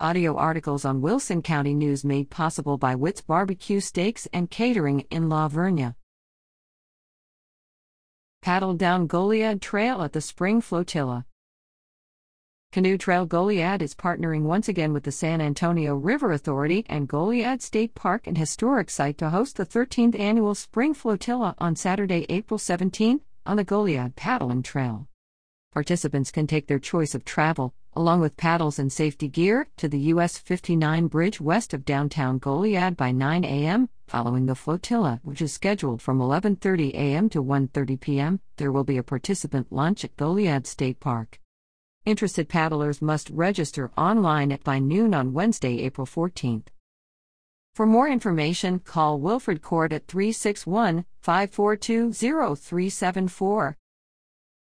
Audio articles on Wilson County News made possible by Witt's Barbecue Steaks and Catering in La Vernia. Paddle down Goliad Trail at the Spring Flotilla. Canoe Trail Goliad is partnering once again with the San Antonio River Authority and Goliad State Park and Historic Site to host the 13th annual Spring Flotilla on Saturday, April 17 on the Goliad Paddling Trail. Participants can take their choice of travel, along with paddles and safety gear, to the US 59 bridge west of downtown Goliad by 9 a.m. Following the flotilla, which is scheduled from 11:30 a.m. to 1:30 p.m., there will be a participant lunch at Goliad State Park. Interested paddlers must register online at by noon on Wednesday, April 14th. For more information, call Wilfred Court at 361 542 0374